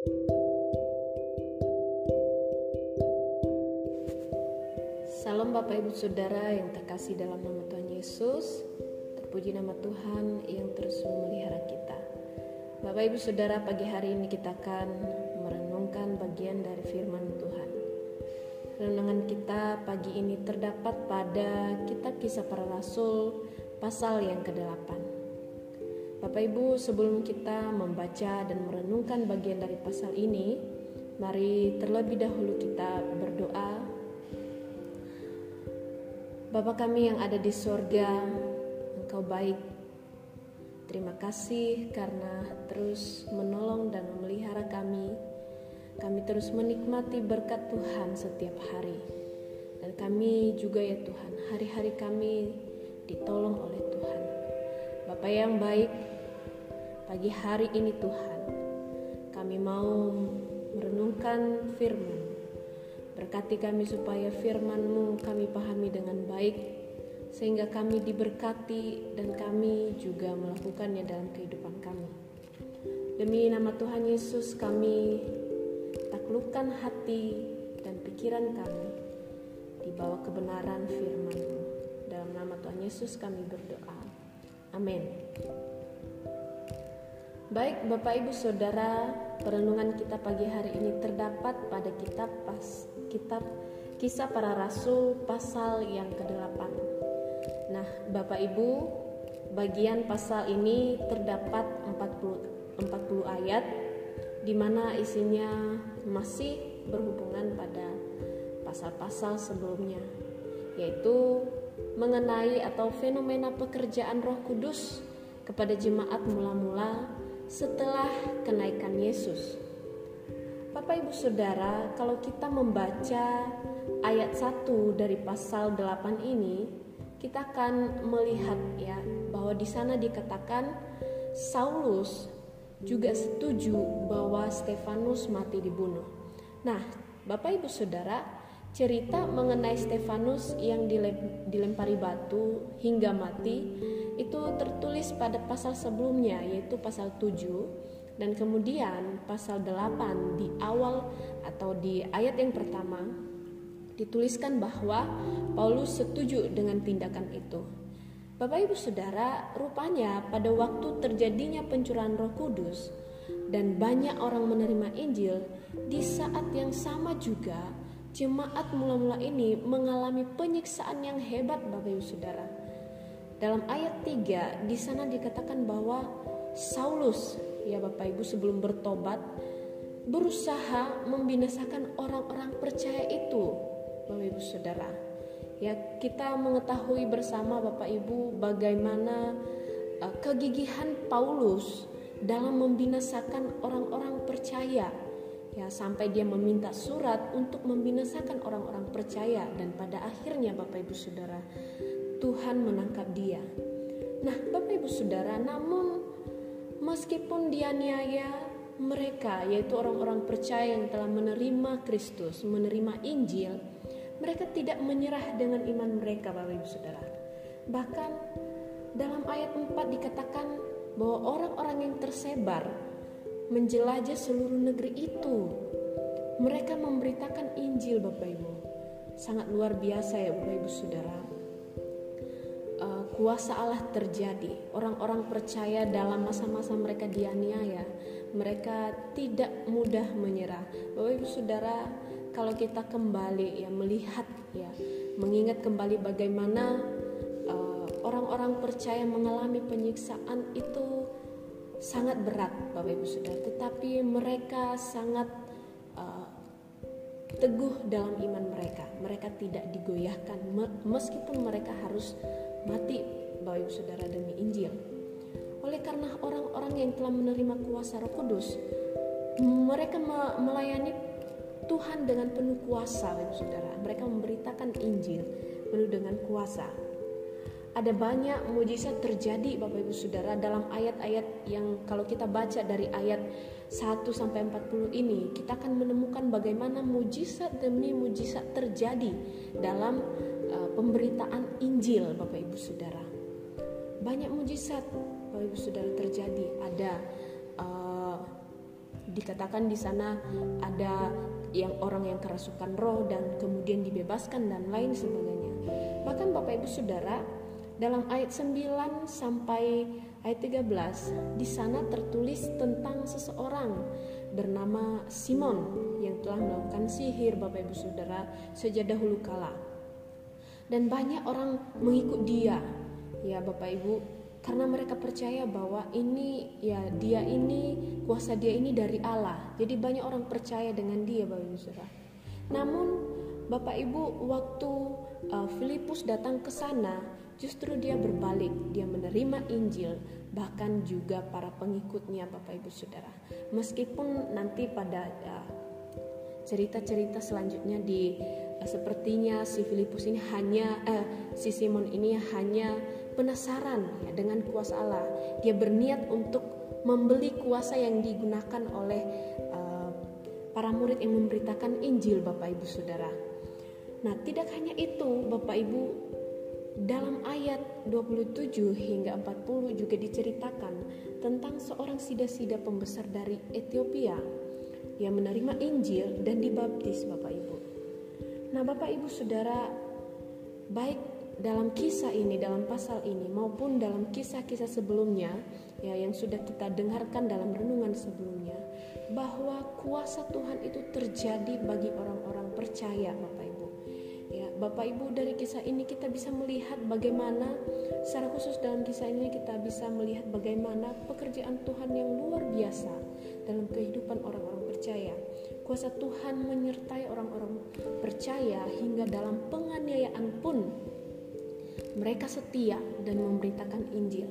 Salam Bapak Ibu Saudara yang terkasih dalam nama Tuhan Yesus. Terpuji nama Tuhan yang terus memelihara kita. Bapak Ibu Saudara pagi hari ini kita akan merenungkan bagian dari firman Tuhan. Renungan kita pagi ini terdapat pada kitab kisah para rasul pasal yang ke-8 Bapak Ibu sebelum kita membaca dan merenungkan bagian dari pasal ini Mari terlebih dahulu kita berdoa Bapa kami yang ada di sorga, Engkau baik. Terima kasih karena terus menolong dan memelihara kami. Kami terus menikmati berkat Tuhan setiap hari. Dan kami juga ya Tuhan, hari-hari kami ditolong oleh Tuhan. Bapa yang baik, pagi hari ini Tuhan, kami mau merenungkan firman Berkati kami supaya firman-Mu kami pahami dengan baik, sehingga kami diberkati dan kami juga melakukannya dalam kehidupan kami. Demi nama Tuhan Yesus kami taklukkan hati dan pikiran kami di bawah kebenaran firman-Mu. Dalam nama Tuhan Yesus kami berdoa. Amin. Baik Bapak Ibu Saudara, perenungan kita pagi hari ini terdapat pada kitab pas kitab Kisah Para Rasul pasal yang ke-8. Nah, Bapak Ibu, bagian pasal ini terdapat 40 40 ayat di mana isinya masih berhubungan pada pasal-pasal sebelumnya, yaitu mengenai atau fenomena pekerjaan Roh Kudus kepada jemaat mula-mula setelah kenaikan Yesus. Bapak Ibu Saudara, kalau kita membaca ayat 1 dari pasal 8 ini, kita akan melihat ya bahwa di sana dikatakan Saulus juga setuju bahwa Stefanus mati dibunuh. Nah, Bapak Ibu Saudara, cerita mengenai Stefanus yang dilempari batu hingga mati tertulis pada pasal sebelumnya yaitu pasal 7 dan kemudian pasal 8 di awal atau di ayat yang pertama dituliskan bahwa Paulus setuju dengan tindakan itu. Bapak Ibu Saudara, rupanya pada waktu terjadinya pencurahan Roh Kudus dan banyak orang menerima Injil, di saat yang sama juga jemaat mula-mula ini mengalami penyiksaan yang hebat Bapak Ibu Saudara. Dalam ayat 3 di sana dikatakan bahwa Saulus ya Bapak Ibu sebelum bertobat berusaha membinasakan orang-orang percaya itu Bapak Ibu Saudara. Ya kita mengetahui bersama Bapak Ibu bagaimana uh, kegigihan Paulus dalam membinasakan orang-orang percaya. Ya sampai dia meminta surat untuk membinasakan orang-orang percaya. Dan pada akhirnya Bapak Ibu Saudara Tuhan menangkap dia. Nah, Bapak Ibu Saudara, namun meskipun dianiaya mereka yaitu orang-orang percaya yang telah menerima Kristus, menerima Injil, mereka tidak menyerah dengan iman mereka Bapak Ibu Saudara. Bahkan dalam ayat 4 dikatakan bahwa orang-orang yang tersebar menjelajah seluruh negeri itu. Mereka memberitakan Injil Bapak Ibu. Sangat luar biasa ya Bapak Ibu Saudara kuasa Allah terjadi. Orang-orang percaya dalam masa-masa mereka dianiaya, mereka tidak mudah menyerah. Bapak Ibu Saudara, kalau kita kembali ya melihat ya, mengingat kembali bagaimana uh, orang-orang percaya mengalami penyiksaan itu sangat berat Bapak Ibu Saudara, tetapi mereka sangat uh, teguh dalam iman mereka. Mereka tidak digoyahkan meskipun mereka harus mati Ibu Saudara demi Injil. Oleh karena orang-orang yang telah menerima kuasa Roh Kudus, mereka melayani Tuhan dengan penuh kuasa, Ibu Saudara. Mereka memberitakan Injil penuh dengan kuasa. Ada banyak mujizat terjadi Bapak Ibu Saudara dalam ayat-ayat yang kalau kita baca dari ayat 1 sampai 40 ini, kita akan menemukan bagaimana mujizat demi mujizat terjadi dalam uh, pemberitaan Injil Bapak Ibu Saudara. Banyak mujizat Bapak Ibu Saudara terjadi. Ada uh, dikatakan di sana ada yang orang yang kerasukan roh dan kemudian dibebaskan dan lain sebagainya. Bahkan Bapak Ibu Saudara, dalam ayat 9 sampai ayat 13 di sana tertulis tentang seseorang bernama Simon yang telah melakukan sihir Bapak Ibu Saudara sejak dahulu kala. Dan banyak orang mengikut dia. Ya Bapak Ibu, karena mereka percaya bahwa ini ya dia ini kuasa dia ini dari Allah. Jadi banyak orang percaya dengan dia Bapak Ibu Saudara. Namun Bapak Ibu waktu uh, Filipus datang ke sana justru dia berbalik. Dia menerima Injil bahkan juga para pengikutnya Bapak Ibu Saudara. Meskipun nanti pada uh, cerita-cerita selanjutnya di sepertinya si Filipus ini hanya uh, si Simon ini hanya penasaran ya dengan kuasa Allah. Dia berniat untuk membeli kuasa yang digunakan oleh uh, para murid yang memberitakan Injil Bapak Ibu Saudara. Nah, tidak hanya itu Bapak Ibu dalam ayat 27 hingga 40 juga diceritakan tentang seorang sida-sida pembesar dari Ethiopia yang menerima Injil dan dibaptis Bapak Ibu. Nah, Bapak Ibu Saudara, baik dalam kisah ini, dalam pasal ini maupun dalam kisah-kisah sebelumnya ya yang sudah kita dengarkan dalam renungan sebelumnya bahwa kuasa Tuhan itu terjadi bagi orang-orang percaya Bapak Ibu. Ya, Bapak Ibu dari kisah ini kita bisa melihat bagaimana secara khusus dalam kisah ini kita bisa melihat bagaimana pekerjaan Tuhan yang luar biasa dalam kehidupan orang-orang percaya. Kuasa Tuhan menyertai orang-orang percaya hingga dalam penganiayaan pun mereka setia dan memberitakan Injil.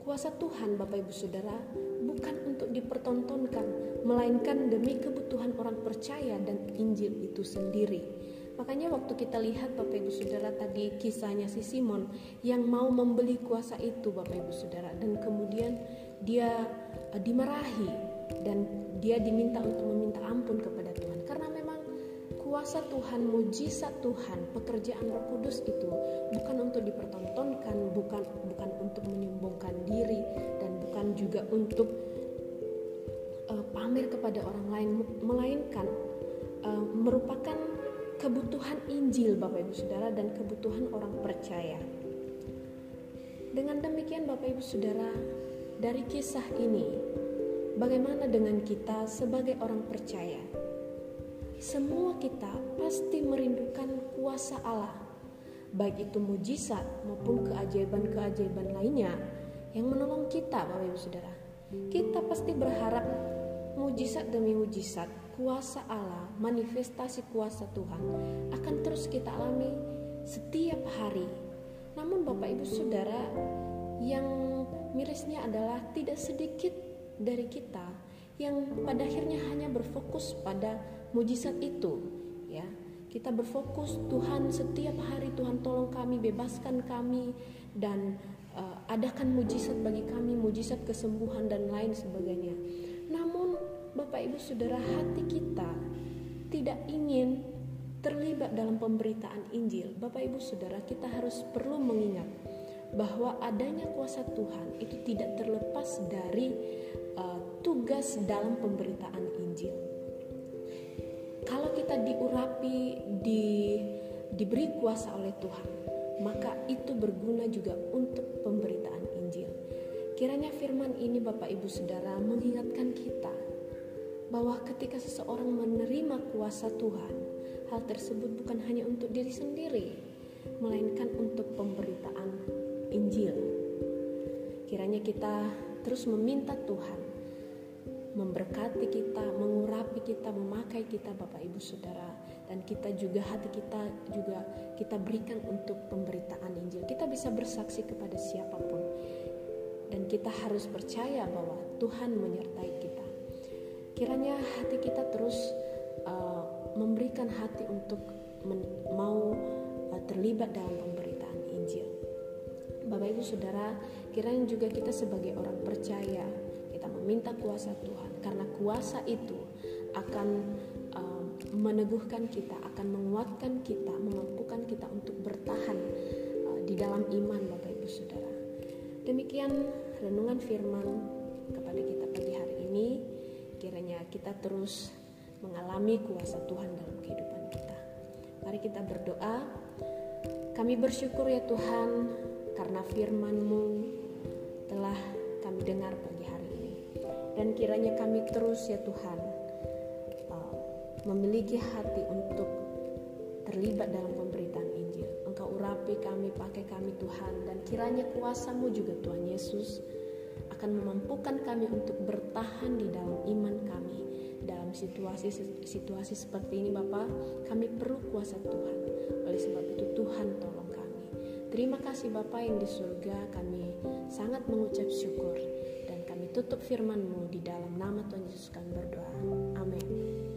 Kuasa Tuhan, Bapak Ibu Saudara, bukan untuk dipertontonkan, melainkan demi kebutuhan orang percaya dan Injil itu sendiri. Makanya waktu kita lihat Bapak Ibu Saudara tadi kisahnya si Simon yang mau membeli kuasa itu Bapak Ibu Saudara dan kemudian dia uh, dimarahi dan dia diminta untuk meminta ampun kepada Tuhan karena memang kuasa Tuhan, mujizat Tuhan, pekerjaan Roh Kudus itu bukan untuk dipertontonkan, bukan bukan untuk menyombongkan diri dan bukan juga untuk uh, pamer kepada orang lain, melainkan uh, merupakan kebutuhan Injil Bapak Ibu Saudara dan kebutuhan orang percaya. Dengan demikian Bapak Ibu Saudara, dari kisah ini bagaimana dengan kita sebagai orang percaya? semua kita pasti merindukan kuasa Allah, baik itu mujizat maupun keajaiban-keajaiban lainnya yang menolong kita, Bapak Ibu Saudara. Kita pasti berharap mujizat demi mujizat, kuasa Allah, manifestasi kuasa Tuhan akan terus kita alami setiap hari. Namun Bapak Ibu Saudara, yang mirisnya adalah tidak sedikit dari kita yang pada akhirnya hanya berfokus pada mujizat itu ya. Kita berfokus Tuhan setiap hari Tuhan tolong kami bebaskan kami dan uh, adakan mujizat bagi kami mujizat kesembuhan dan lain sebagainya. Namun Bapak Ibu Saudara hati kita tidak ingin terlibat dalam pemberitaan Injil. Bapak Ibu Saudara kita harus perlu mengingat bahwa adanya kuasa Tuhan itu tidak terlepas dari uh, tugas dalam pemberitaan Injil kalau kita diurapi, di, diberi kuasa oleh Tuhan, maka itu berguna juga untuk pemberitaan Injil. Kiranya firman ini Bapak Ibu Saudara mengingatkan kita bahwa ketika seseorang menerima kuasa Tuhan, hal tersebut bukan hanya untuk diri sendiri, melainkan untuk pemberitaan Injil. Kiranya kita terus meminta Tuhan memberkati kita, mengurapi kita, memakai kita Bapak Ibu Saudara dan kita juga hati kita juga kita berikan untuk pemberitaan Injil. Kita bisa bersaksi kepada siapa pun dan kita harus percaya bahwa Tuhan menyertai kita. Kiranya hati kita terus uh, memberikan hati untuk mau uh, terlibat dalam. Bapak Ibu Saudara, kiranya juga kita sebagai orang percaya kita meminta kuasa Tuhan karena kuasa itu akan uh, meneguhkan kita, akan menguatkan kita, memampukan kita untuk bertahan uh, di dalam iman Bapak Ibu Saudara. Demikian renungan firman kepada kita pagi hari ini. Kiranya kita terus mengalami kuasa Tuhan dalam kehidupan kita. Mari kita berdoa. Kami bersyukur ya Tuhan karena firman-Mu telah kami dengar pagi hari ini. Dan kiranya kami terus ya Tuhan uh, memiliki hati untuk terlibat dalam pemberitaan Injil. Engkau urapi kami, pakai kami Tuhan. Dan kiranya kuasamu juga Tuhan Yesus akan memampukan kami untuk bertahan di dalam iman kami dalam situasi-situasi seperti ini Bapak kami perlu kuasa Tuhan oleh sebab itu Tuhan tolong Terima kasih Bapa yang di surga, kami sangat mengucap syukur dan kami tutup firman-Mu di dalam nama Tuhan Yesus kami berdoa. Amin.